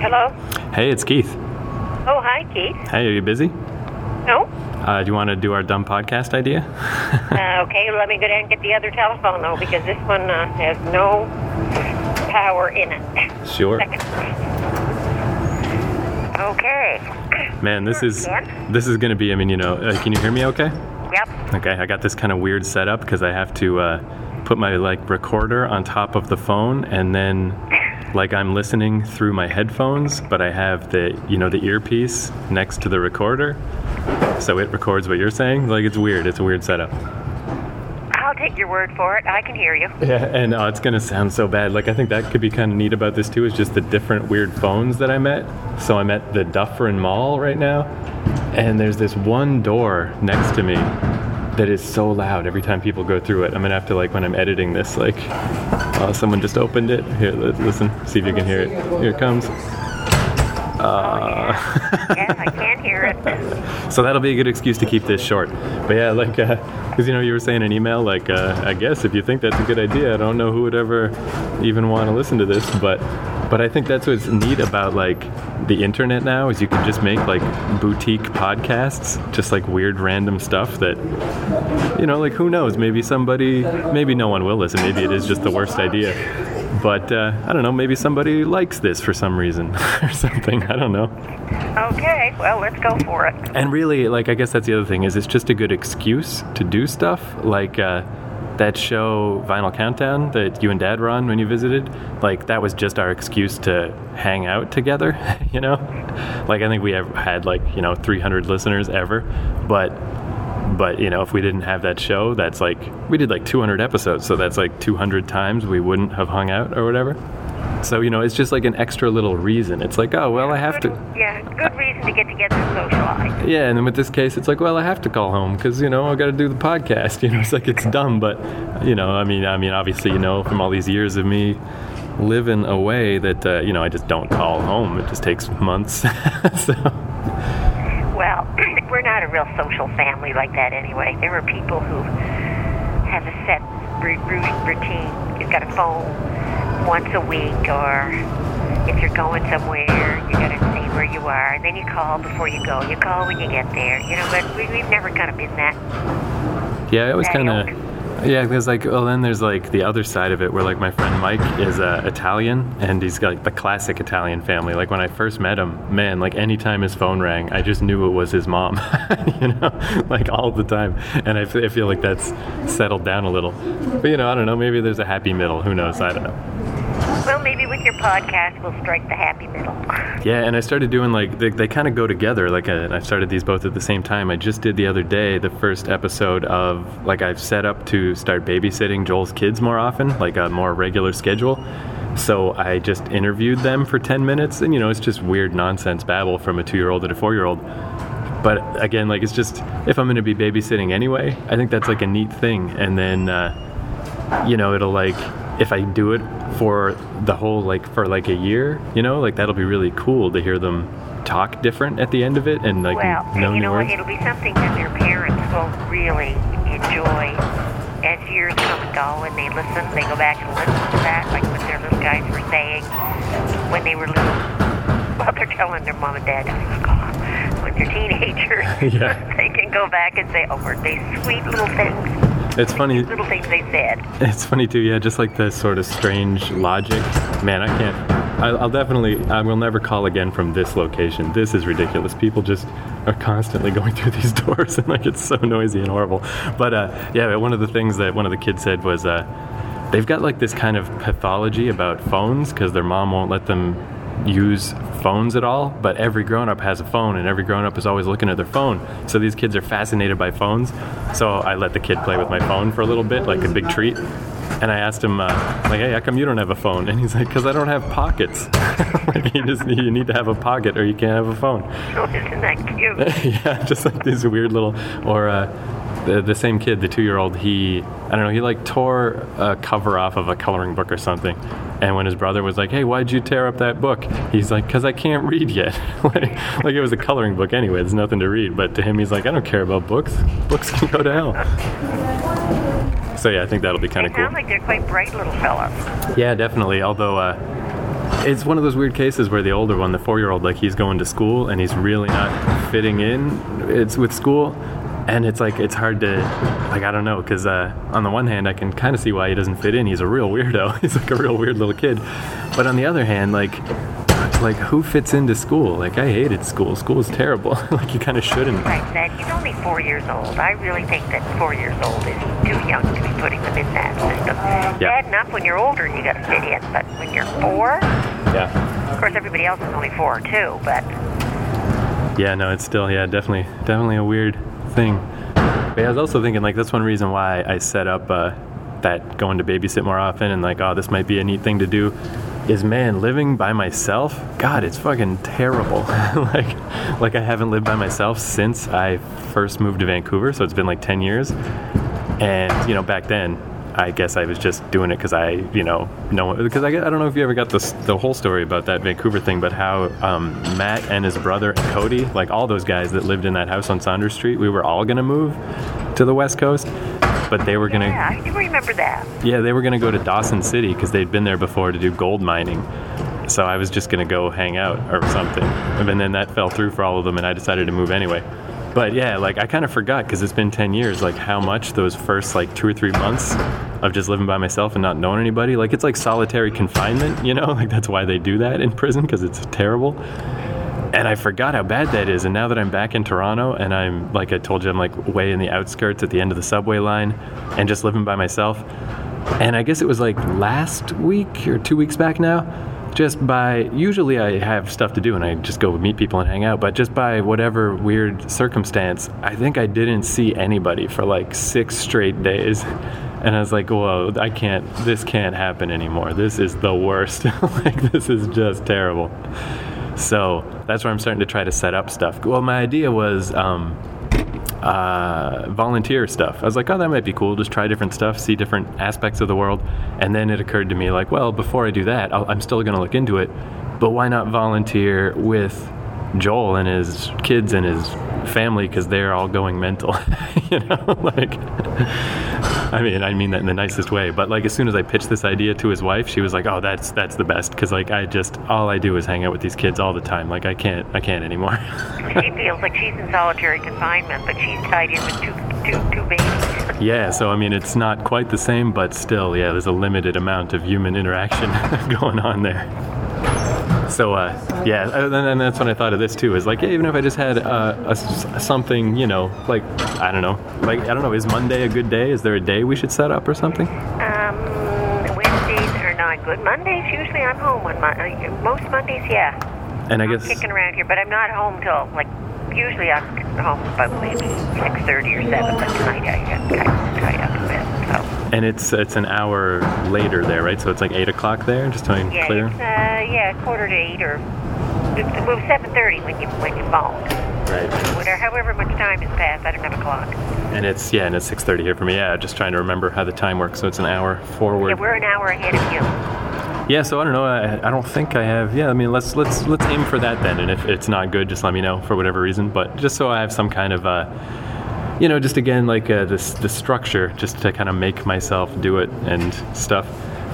Hello? Hey, it's Keith. Oh, hi, Keith. Hey, are you busy? No? Uh, do you want to do our dumb podcast idea? Uh, okay, let me go down and get the other telephone, though, because this one uh, has no power in it. sure. Okay. Man, this is this is gonna be. I mean, you know, uh, can you hear me? Okay. Okay, I got this kind of weird setup because I have to uh, put my like recorder on top of the phone, and then like I'm listening through my headphones, but I have the you know the earpiece next to the recorder, so it records what you're saying. Like it's weird. It's a weird setup. I'll take your word for it. I can hear you. Yeah, and uh, it's gonna sound so bad. Like I think that could be kind of neat about this too. Is just the different weird phones that I met. So I'm at the Dufferin Mall right now, and there's this one door next to me that is so loud every time people go through it. I'm gonna have to like when I'm editing this, like, oh, someone just opened it. Here, li- listen, see if you can hear it. Here it comes. Uh, Yeah, I can hear it. so that'll be a good excuse to keep this short. But yeah, like, because you know, you were saying an email, like, uh, I guess if you think that's a good idea, I don't know who would ever even want to listen to this, but, but I think that's what's neat about like the internet now is you can just make like boutique podcasts, just like weird random stuff that, you know, like who knows? Maybe somebody, maybe no one will listen. Maybe it is just the worst idea. But uh, I don't know. Maybe somebody likes this for some reason or something. I don't know. Okay, well, let's go for it. And really, like, I guess that's the other thing is it's just a good excuse to do stuff like uh, that show Vinyl Countdown that you and Dad were on when you visited. Like, that was just our excuse to hang out together, you know? Like, I think we have had like you know 300 listeners ever, but. But you know, if we didn't have that show, that's like we did like 200 episodes, so that's like 200 times we wouldn't have hung out or whatever. So you know, it's just like an extra little reason. It's like, oh well, I have to. Yeah, good reason to get together and socialize. Yeah, and then with this case, it's like, well, I have to call home because you know I got to do the podcast. You know, it's like it's dumb, but you know, I mean, I mean, obviously, you know, from all these years of me living away, that uh, you know, I just don't call home. It just takes months. so Well, we're not a real social family like that anyway. There are people who have a set routine. You've got a phone once a week, or if you're going somewhere, you got to say where you are, and then you call before you go. You call when you get there. You know, but we, we've never kind of been that. yeah, it was kind of. Yeah, there's like, well, then there's like the other side of it where like my friend Mike is uh, Italian and he's got like the classic Italian family. Like when I first met him, man, like anytime his phone rang, I just knew it was his mom, you know, like all the time. And I feel like that's settled down a little. But you know, I don't know, maybe there's a happy middle. Who knows? I don't know. With your podcast, we'll strike the happy middle. Yeah, and I started doing like they, they kind of go together. Like uh, I started these both at the same time. I just did the other day the first episode of like I've set up to start babysitting Joel's kids more often, like a more regular schedule. So I just interviewed them for 10 minutes, and you know it's just weird nonsense babble from a two-year-old and a four-year-old. But again, like it's just if I'm going to be babysitting anyway, I think that's like a neat thing. And then uh, you know it'll like if I do it for the whole like for like a year, you know, like that'll be really cool to hear them talk different at the end of it and like Well, know you know what? It'll be something that their parents will really enjoy as years come and go and they listen. They go back and listen to that, like what their little guys were saying when they were little. Well, they're telling their mom and dad, oh, when they're teenagers, Yeah. they can go back and say, oh, weren't they sweet little things? It's funny. Little things they said. It's funny too, yeah. Just like the sort of strange logic. Man, I can't. I'll definitely. I will never call again from this location. This is ridiculous. People just are constantly going through these doors, and like it's so noisy and horrible. But uh, yeah, one of the things that one of the kids said was uh, they've got like this kind of pathology about phones because their mom won't let them use phones at all but every grown-up has a phone and every grown-up is always looking at their phone. So these kids are fascinated by phones. So i let the kid play with my phone for a little bit like a big treat. And i asked him uh, like hey how come you don't have a phone? And he's like because i don't have pockets like you just you need to have a pocket or you can't have a phone. Oh, isn't that cute? yeah, just like these weird little, or uh, the, the same kid, the two year old, he, I don't know, he like tore a cover off of a coloring book or something. And when his brother was like, hey, why'd you tear up that book? He's like, because I can't read yet. like, like it was a coloring book anyway, there's nothing to read. But to him, he's like, I don't care about books. Books can go to hell. So yeah, I think that'll be kind of cool. sound like they're quite bright little fellows. Yeah, definitely. Although uh, it's one of those weird cases where the older one, the four-year-old, like he's going to school and he's really not fitting in. It's with school, and it's like it's hard to, like I don't know, because uh, on the one hand, I can kind of see why he doesn't fit in. He's a real weirdo. He's like a real weird little kid. But on the other hand, like. Like who fits into school? Like I hated school. School is terrible. like you kind of shouldn't. Right, that he's only four years old. I really think that four years old is too young to be putting them in that system. Yeah. Bad enough when you're older you got to fit in, but when you're four, Yeah. of course everybody else is only four too. But Yeah, no, it's still yeah, definitely definitely a weird thing. But I was also thinking like that's one reason why I set up uh, that going to babysit more often and like oh this might be a neat thing to do is man living by myself god it's fucking terrible like like i haven't lived by myself since i first moved to vancouver so it's been like 10 years and you know back then I guess I was just doing it because I, you know, know because I, I don't know if you ever got the the whole story about that Vancouver thing, but how um, Matt and his brother and Cody, like all those guys that lived in that house on Saunders Street, we were all gonna move to the West Coast, but they were gonna, yeah, I do remember that. yeah, they were gonna go to Dawson City because they'd been there before to do gold mining. So I was just gonna go hang out or something, and then that fell through for all of them, and I decided to move anyway. But yeah, like I kind of forgot because it's been ten years, like how much those first like two or three months of just living by myself and not knowing anybody, like it's like solitary confinement, you know, like that's why they do that in prison because it's terrible. And I forgot how bad that is. And now that I'm back in Toronto and I'm, like I told you, I'm like way in the outskirts at the end of the subway line and just living by myself. And I guess it was like last week or two weeks back now, just by, usually I have stuff to do and I just go meet people and hang out, but just by whatever weird circumstance, I think I didn't see anybody for like six straight days. And I was like, whoa, I can't, this can't happen anymore. This is the worst. like, this is just terrible. So that's where I'm starting to try to set up stuff. Well, my idea was um, uh, volunteer stuff. I was like, oh, that might be cool. Just try different stuff, see different aspects of the world. And then it occurred to me, like, well, before I do that, I'll, I'm still going to look into it. But why not volunteer with Joel and his kids and his family because they're all going mental? you know, like. I mean, I mean that in the nicest way. But like, as soon as I pitched this idea to his wife, she was like, "Oh, that's that's the best," because like, I just all I do is hang out with these kids all the time. Like, I can't, I can't anymore. She feels like she's in solitary confinement, but she's tied in with two, two, two babies. yeah, so I mean, it's not quite the same, but still, yeah, there's a limited amount of human interaction going on there. So uh, yeah, and then that's when I thought of this too. Is like, yeah, even if I just had uh, a something, you know, like I don't know, like I don't know, is Monday a good day? Is there a day we should set up or something? Um, Wednesdays are not good. Mondays, usually I'm home on Mon- uh, most Mondays, yeah. And I guess I'm kicking around here, but I'm not home till like usually I'm home about maybe six thirty or seven. But tonight I got tied up a bit. So And it's it's an hour later there, right? So it's like eight o'clock there, just to be yeah, clear. it's uh, yeah, quarter to eight or well, seven thirty when you when you phone. Right. Whatever, however much time has passed, I don't have a clock. And it's yeah, and it's six thirty here for me. Yeah, just trying to remember how the time works. So it's an hour forward. Yeah, we're an hour ahead of you. Yeah, so I don't know. I, I don't think I have. Yeah, I mean, let's let's let's aim for that then. And if it's not good, just let me know for whatever reason. But just so I have some kind of, uh, you know, just again like uh, this the structure, just to kind of make myself do it and stuff.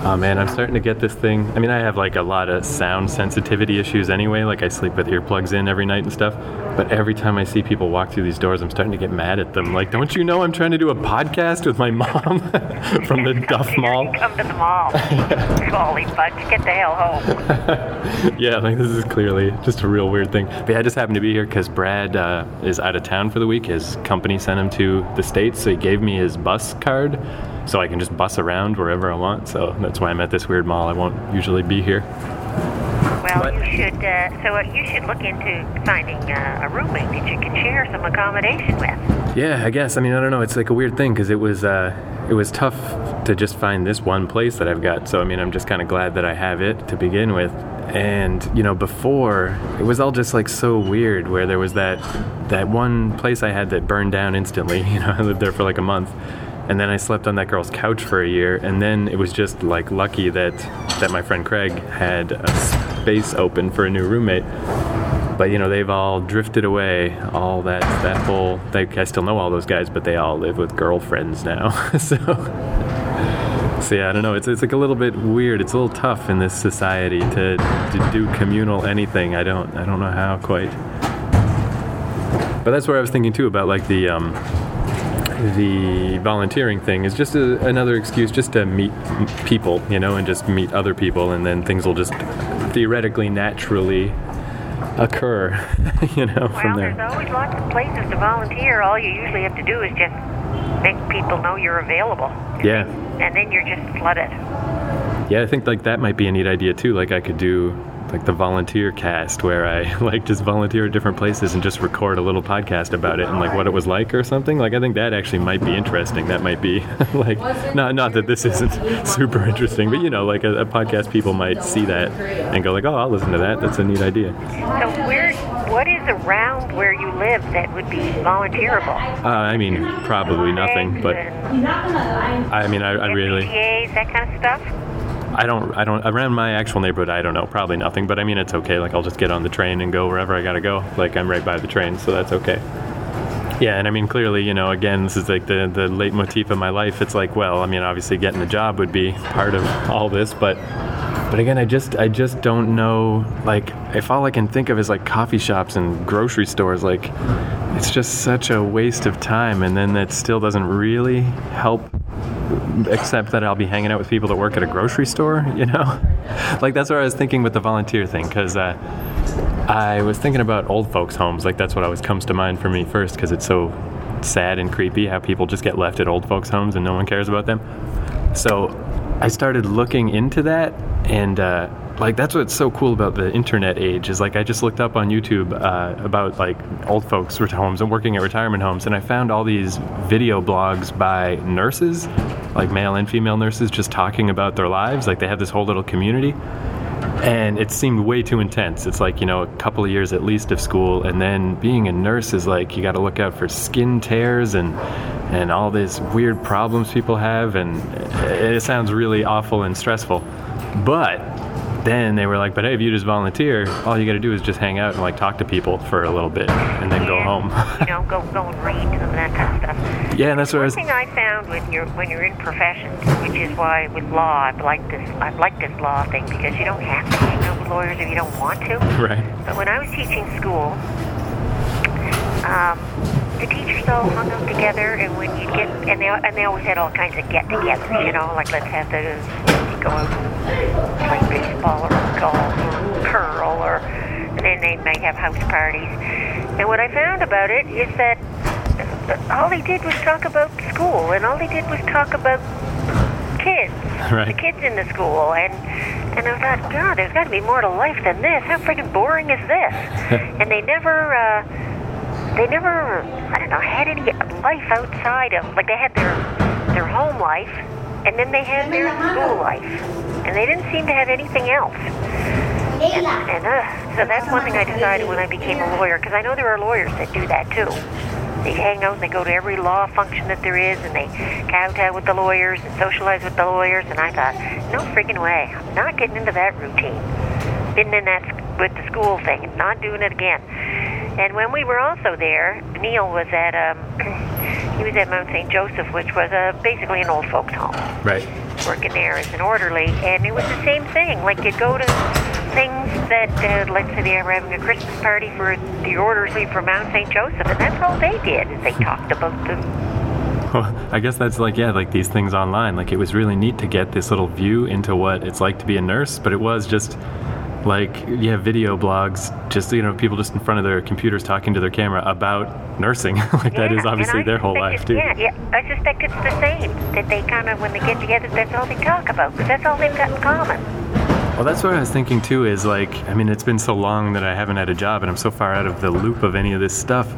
Oh man, I'm starting to get this thing. I mean, I have like a lot of sound sensitivity issues anyway. Like I sleep with earplugs in every night and stuff. But every time I see people walk through these doors, I'm starting to get mad at them. Like, don't you know I'm trying to do a podcast with my mom from the Duff Mall? come to the mall. Golly, bud, get the hell home. yeah, like this is clearly just a real weird thing. But yeah, I just happened to be here because Brad uh, is out of town for the week. His company sent him to the States, so he gave me his bus card so I can just bus around wherever I want. So that's why I'm at this weird mall. I won't usually be here. Well, But- you should. Uh, so uh, you should look into finding uh, a roommate that you can share some accommodation with. Yeah, I guess. I mean, I don't know. It's like a weird thing because it was uh, it was tough to just find this one place that I've got. So I mean, I'm just kind of glad that I have it to begin with. and you know before it was all just like so weird where there was that that one place I had that burned down instantly. You know, I lived there for like a month. And then I slept on that girl's couch for a year, and then it was just like lucky that that my friend Craig had a space open for a new roommate. But you know they've all drifted away all that that whole they, i still know all those guys but they all live with girlfriends now. So so yeah i don't know. It's, it's like a little bit weird. It's a little tough in this society to, to do communal anything. I don't i don't know how quite. But that's where i was thinking too about like the um the volunteering thing is just a, another excuse just to meet people you know and just meet other people and then things will just theoretically naturally occur, you know, Well, from there. there's always lots of places to volunteer. All you usually have to do is just make people know you're available. Yeah. And then you're just flooded. Yeah, I think like that might be a neat idea too. Like I could do like the volunteer cast where I like just volunteer at different places and just record a little podcast about it and like what it was like or something. Like I think that actually might be interesting. That might be like not not that this isn't super interesting, but you know, like a, a podcast people might see that and go like, "Oh, I'll listen to that. That's a neat idea." So where, what is around where you live that would be volunteerable? Uh, I mean, probably nothing, but I mean, I, I really MBTAs, that kind of stuff. I don't, I don't, around my actual neighborhood, I don't know, probably nothing, but I mean, it's okay. Like, I'll just get on the train and go wherever I gotta go. Like, I'm right by the train, so that's okay. Yeah, and I mean, clearly, you know, again, this is like the, the leitmotif of my life. It's like, well, I mean, obviously getting a job would be part of all this, but, but again, I just, I just don't know, like, if all I can think of is like coffee shops and grocery stores, like, it's just such a waste of time, and then that still doesn't really help except that I'll be hanging out with people that work at a grocery store, you know? like, that's what I was thinking with the volunteer thing, because uh, I was thinking about old folks' homes. Like, that's what always comes to mind for me first, because it's so sad and creepy how people just get left at old folks' homes and no one cares about them. So I started looking into that, and uh, like that's what's so cool about the internet age is like I just looked up on YouTube uh, about like old folks' homes and working at retirement homes, and I found all these video blogs by nurses, like male and female nurses, just talking about their lives. Like they have this whole little community, and it seemed way too intense. It's like you know a couple of years at least of school, and then being a nurse is like you got to look out for skin tears and and all these weird problems people have, and it sounds really awful and stressful. But then they were like, "But hey, if you just volunteer, all you got to do is just hang out and like talk to people for a little bit, and then go home." you know, go go and read and that kind of stuff. yeah, and that's what I One was. thing I found when you're when you're in professions, which is why with law I've liked this I've liked this law thing because you don't have to hang out with lawyers if you don't want to. Right. But when I was teaching school, um, the teachers all hung out together, and when you get and they and they always had all kinds of get-togethers, you know, like let's have the go out and play baseball or golf or curl, or and then they might have house parties. And what I found about it is that all they did was talk about school, and all they did was talk about kids, Right. the kids in the school, and and I thought, God, there's got to be more to life than this. How freaking boring is this? and they never, uh, they never, I don't know, had any life outside of like they had their their home life, and then they had their school life, and they didn't seem to have anything else. And, and uh, so that's one thing I decided when I became a lawyer, because I know there are lawyers that do that too. They hang out and they go to every law function that there is, and they kowtow with the lawyers and socialize with the lawyers. And I thought, no freaking way, I'm not getting into that routine. Been in that with the school thing, not doing it again. And when we were also there, Neil was at um, he was at Mount St. Joseph, which was uh, basically an old folks' home Right. working there as an orderly, and it was the same thing. Like you'd go to things that, uh, let's say they were having a Christmas party for the orderly from Mount St. Joseph, and that's all they did. is They talked about the Well, I guess that's like yeah, like these things online. Like it was really neat to get this little view into what it's like to be a nurse, but it was just like yeah, video blogs, just you know, people just in front of their computers talking to their camera about nursing. like that is obviously their whole life too. Yeah, yeah. I suspect it's the same. That they kind of, when they get together, that's all they talk about. Because that's all they've got in common. Well, that's what I was thinking too. Is like, I mean, it's been so long that I haven't had a job, and I'm so far out of the loop of any of this stuff.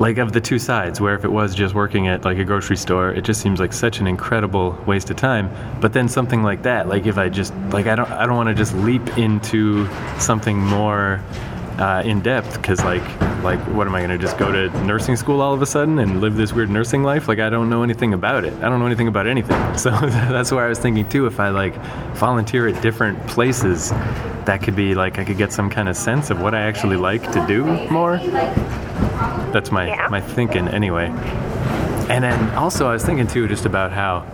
Like of the two sides where if it was just working at like a grocery store it just seems like such an incredible waste of time. But then something like that like if i just like i don't i don't want to just leap into something more uh, in depth because like like what am i going to just go to nursing school all of a sudden and live this weird nursing life? Like i don't know anything about it. I don't know anything about anything. So that's where i was thinking too if i like volunteer at different places that could be like i could get some kind of sense of what i actually like to do more that's my Yeah. my thinking anyway and then also i was thinking too just about how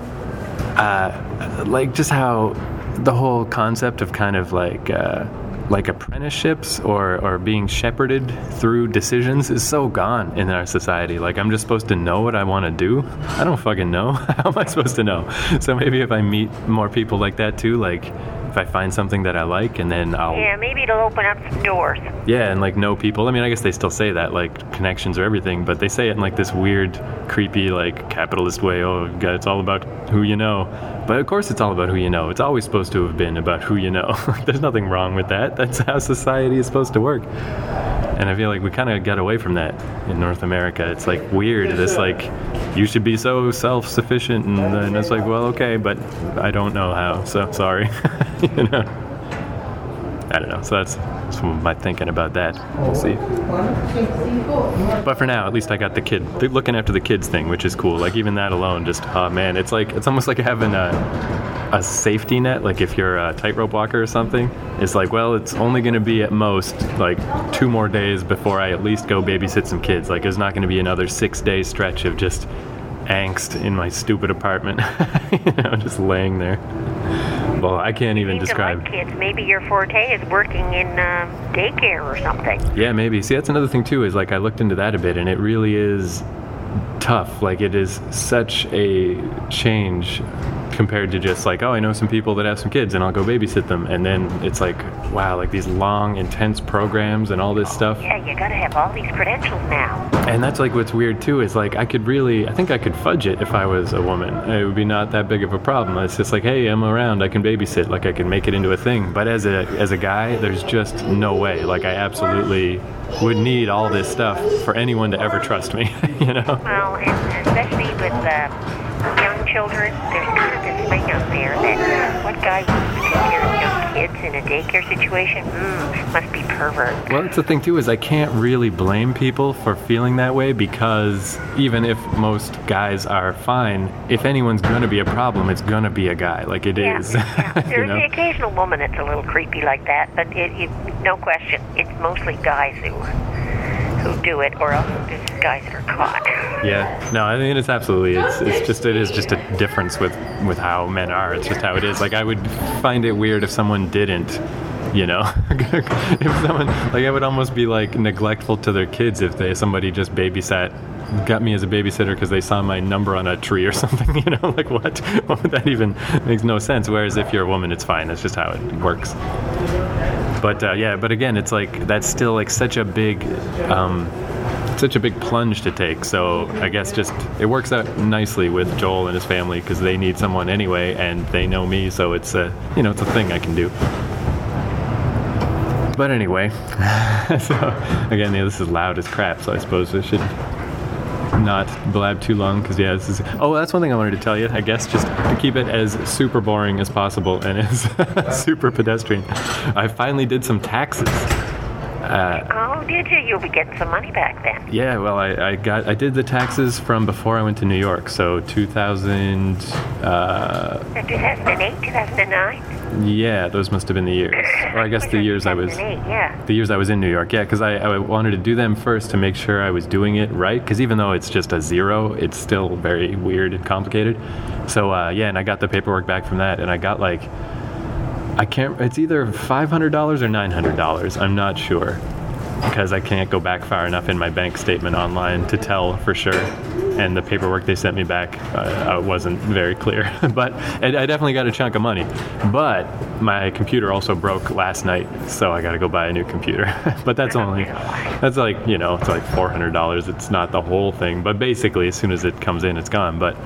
uh, like just how the whole concept of kind of like uh, like apprenticeships or or being shepherded through decisions is so gone in our society. Like I'm just supposed to know what I want to do. I don't fucking know. How am I supposed to know? So maybe if I meet more people like that too, like if I find something that I like and then I'll Yeah, maybe it'll open up some doors. yeah, and like know people. I mean, I guess they still say that, like connections are everything, but they say it in like this weird, creepy, like capitalist way. Oh, God, it's all about who you know. But of course, it's all about who you know. It's always supposed to have been about who you know. There's nothing wrong with that. That's how society is supposed to work. And I feel like we kind of got away from that in North America. It's like weird. This like, you should be so self-sufficient, and uh, then it's like, well, okay, but I don't know how. So sorry, you know. I don't know. So that's, that's my thinking about that. We'll see. But for now, at least I got the kid looking after the kids thing, which is cool. Like even that alone, just oh man, it's like it's almost like having a a safety net. Like if you're a tightrope walker or something, it's like well, it's only going to be at most like two more days before I at least go babysit some kids. Like it's not going to be another six day stretch of just angst in my stupid apartment, you know, just laying there. Well, I can't even describe. like kids. Maybe your forte is working in um, daycare or something. Yeah, maybe. See, that's another thing too. Is like I looked into that a bit, and it really is tough. Like it is such a change compared to just like, oh, I know some people that have some kids, and I'll go babysit them, and then it's like, wow, like these long, intense programs and all this stuff. Yeah, you gotta have all these credentials now. And that's like what's weird too is like I could really I think I could fudge it if I was a woman. It would be not that big of a problem. It's just like, hey, I'm around, I can babysit, like I can make it into a thing. But as a as a guy, there's just no way. Like I absolutely would need all this stuff for anyone to ever trust me, you know? Well, especially with young children, there's kind of this thing out there that what guy wants to take care of young kids in a daycare situation? Mm, must be pervert. Well, that's the thing too is I can't really blame people for feeling that way because even if most guys are fine, if anyone's going to be a problem, it's going to be a guy. Like it Yeah, is. yeah. you There's know? the occasional woman that's a little creepy like that, but it, it, no question, it's mostly guys who who do it, or else it's guys are caught. Yeah, no, I mean it's absolutely it's it's just it is just a difference with with how men are. It's just how it is. Like I would find it weird if someone didn't, you know, if someone like I would almost be like neglectful to their kids if they somebody just babysat got me as a babysitter because they saw my number on a tree or something. You know, like what? What would that even makes no sense. Whereas if you're a woman, it's fine. That's just how it works. But uh, yeah, but again, it's like that's still like such a big, um, such a big plunge to take. So I guess just it works out nicely with Joel and his family because they need someone anyway, and they know me, so it's a you know it's a thing I can do. But anyway, so again, yeah, this is loud as crap. So I suppose I should not blab too long because yeah this is oh that's one thing i wanted to tell you i guess just to keep it as super boring as possible and as super pedestrian. I finally did some taxes uh, did you? You'll be getting some money back then. yeah well I, I got i did the taxes from before i went to new york so 2000 uh, 2008, 2009? yeah those must have been the years or i guess the years i was yeah. the years I was in New York, yeah, because I, I wanted to do them first to make sure I was doing it right. Because even though it's just a zero, it's still very weird and complicated. So uh, yeah, and I got the paperwork back from that, and I got like, I can't. It's either five hundred dollars or nine hundred dollars. I'm not sure because I can't go back far enough in my bank statement online to tell for sure. And the paperwork they sent me back uh, uh, wasn't very clear. but I, I definitely got a chunk of money. But my computer also broke last night, so I got to go buy a new computer. but that's only, that's like, you know, it's like $400. It's not the whole thing. But basically, as soon as it comes in, it's gone. But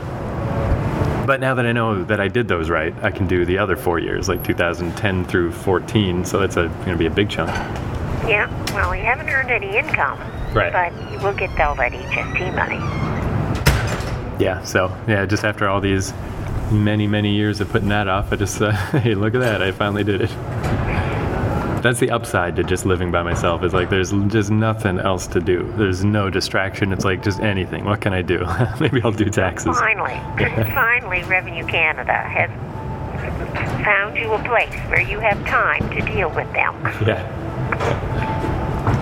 but now that I know that I did those right, I can do the other four years, like 2010 through 14. So that's going to be a big chunk. Yeah, well, you haven't earned any income. Right. But you will get all that HST money. Yeah. So yeah, just after all these many many years of putting that off, I just uh, hey, look at that! I finally did it. That's the upside to just living by myself. Is like there's just nothing else to do. There's no distraction. It's like just anything. What can I do? Maybe I'll do taxes. Finally, finally, Revenue Canada has found you a place where you have time to deal with them. Yeah.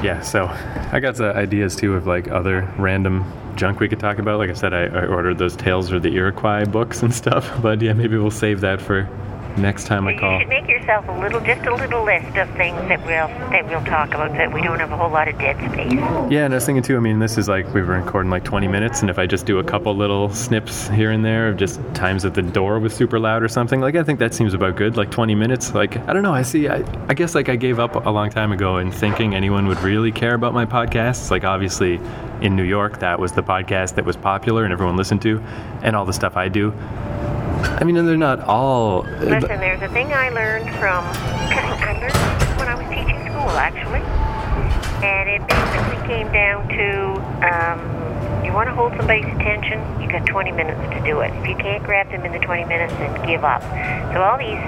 Yeah, so I got some ideas too of like other random junk we could talk about. Like I said, I, I ordered those Tales of the Iroquois books and stuff. But yeah, maybe we'll save that for next time I call. You should make yourself a little, just a little list of things that we'll that we'll talk about. That we don't have a whole lot of dead space. Yeah, and I was thinking too. I mean, this is like we were recording like 20 minutes, and if I just do a couple little snips here and there of just times that the door was super loud or something, like I think that seems about good. Like 20 minutes. Like I don't know. I see. I, I guess like I gave up a long time ago in thinking anyone would really care about my podcasts. Like obviously, in New York, that was the podcast that was popular and everyone listened to, and all the stuff I do. I mean, and they're not all. Listen, there's a thing I learned from I learned when I was teaching school, actually, and it basically came down to um, you want to hold somebody's attention, you got 20 minutes to do it. If you can't grab them in the 20 minutes, then give up. So all these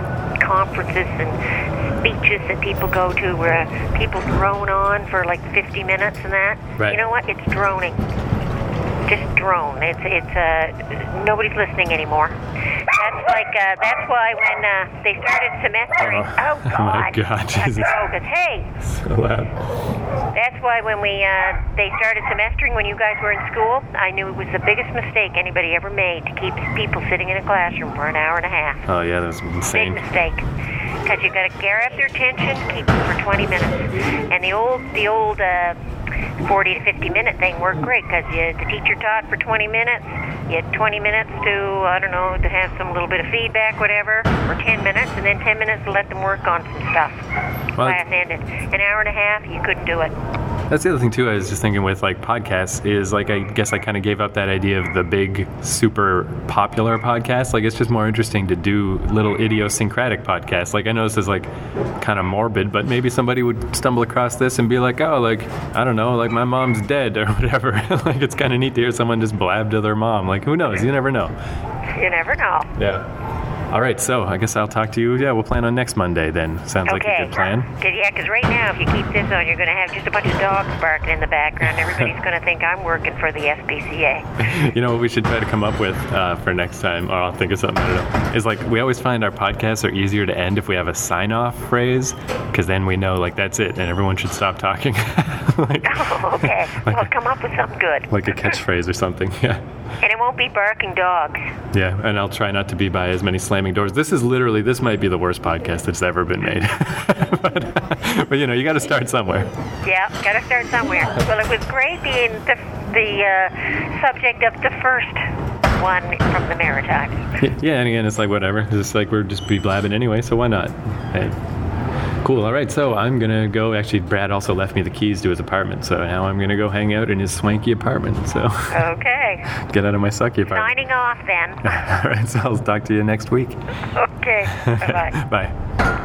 conferences and speeches that people go to where people drone on for like 50 minutes and that, Right. you know what? It's droning. Just drone. It's it's uh nobody's listening anymore. That's like uh, that's why when uh, they started semestering. Oh, Oh, oh my God! God, I have to Jesus. go 'cause, hey, so loud. that's why when we uh, they started semestering when you guys were in school, I knew it was the biggest mistake anybody ever made to keep people sitting in a classroom for an hour and a half. Oh yeah, that was insane. Big mistake. Because you got to grab their attention, keep them for 20 minutes. And the old, the old uh, 40 to 50 minute thing worked great because the teacher taught for 20 minutes. You had 20 minutes to, I don't know, to have some little bit of feedback, whatever, or 10 minutes, and then 10 minutes to let them work on some stuff. Well, Class ended. An hour and a half, you couldn't do it. That's the other thing too. I was just thinking with like podcasts is like I guess I kind of gave up that idea of the big, super popular podcast. Like it's just more interesting to do little idiosyncratic podcasts. Like I know this is like kind of morbid, but maybe somebody would stumble across this and be like, oh, like I don't know, like my mom's dead or whatever. like it's kind of neat to hear someone just blab to their mom. Like who knows? You never know. You never know. Yeah. All right, so I guess I'll talk to you. Yeah, we'll plan on next Monday then. Sounds like a good plan. 'Cause, yeah, because right now, if you keep this on, you're going to have just a bunch of dogs barking in the background. Everybody's going to think I'm working for the SPCA. You know what we should try to come up with uh, for next time, or I'll think of something. I don't know. Is like we always find our podcasts are easier to end if we have a sign-off phrase, because then we know like that's it, and everyone should stop talking. like, Oh, okay. Well, come up with something good. like a catchphrase or something. Yeah, And it won't be barking dogs. yeah. And I'll try not to be by as many slamming doors. This is literally this might be the worst podcast that's ever been made. but, but you know, you got to start somewhere. Yeah, got to start somewhere. Well, it was great being the, the uh, subject of the first one from the Maritimes. Yeah, and again, it's like whatever. It's like we're just be blabbing anyway, so why not? Hey. Cool. All right. So I'm gonna go. Actually, Brad also left me the keys to his apartment, so now I'm gonna go hang out in his swanky apartment. So Okay. get out of my sucky apartment. Signing off then. All right. So I'll talk to you next week. Okay. Bye bye. Bye.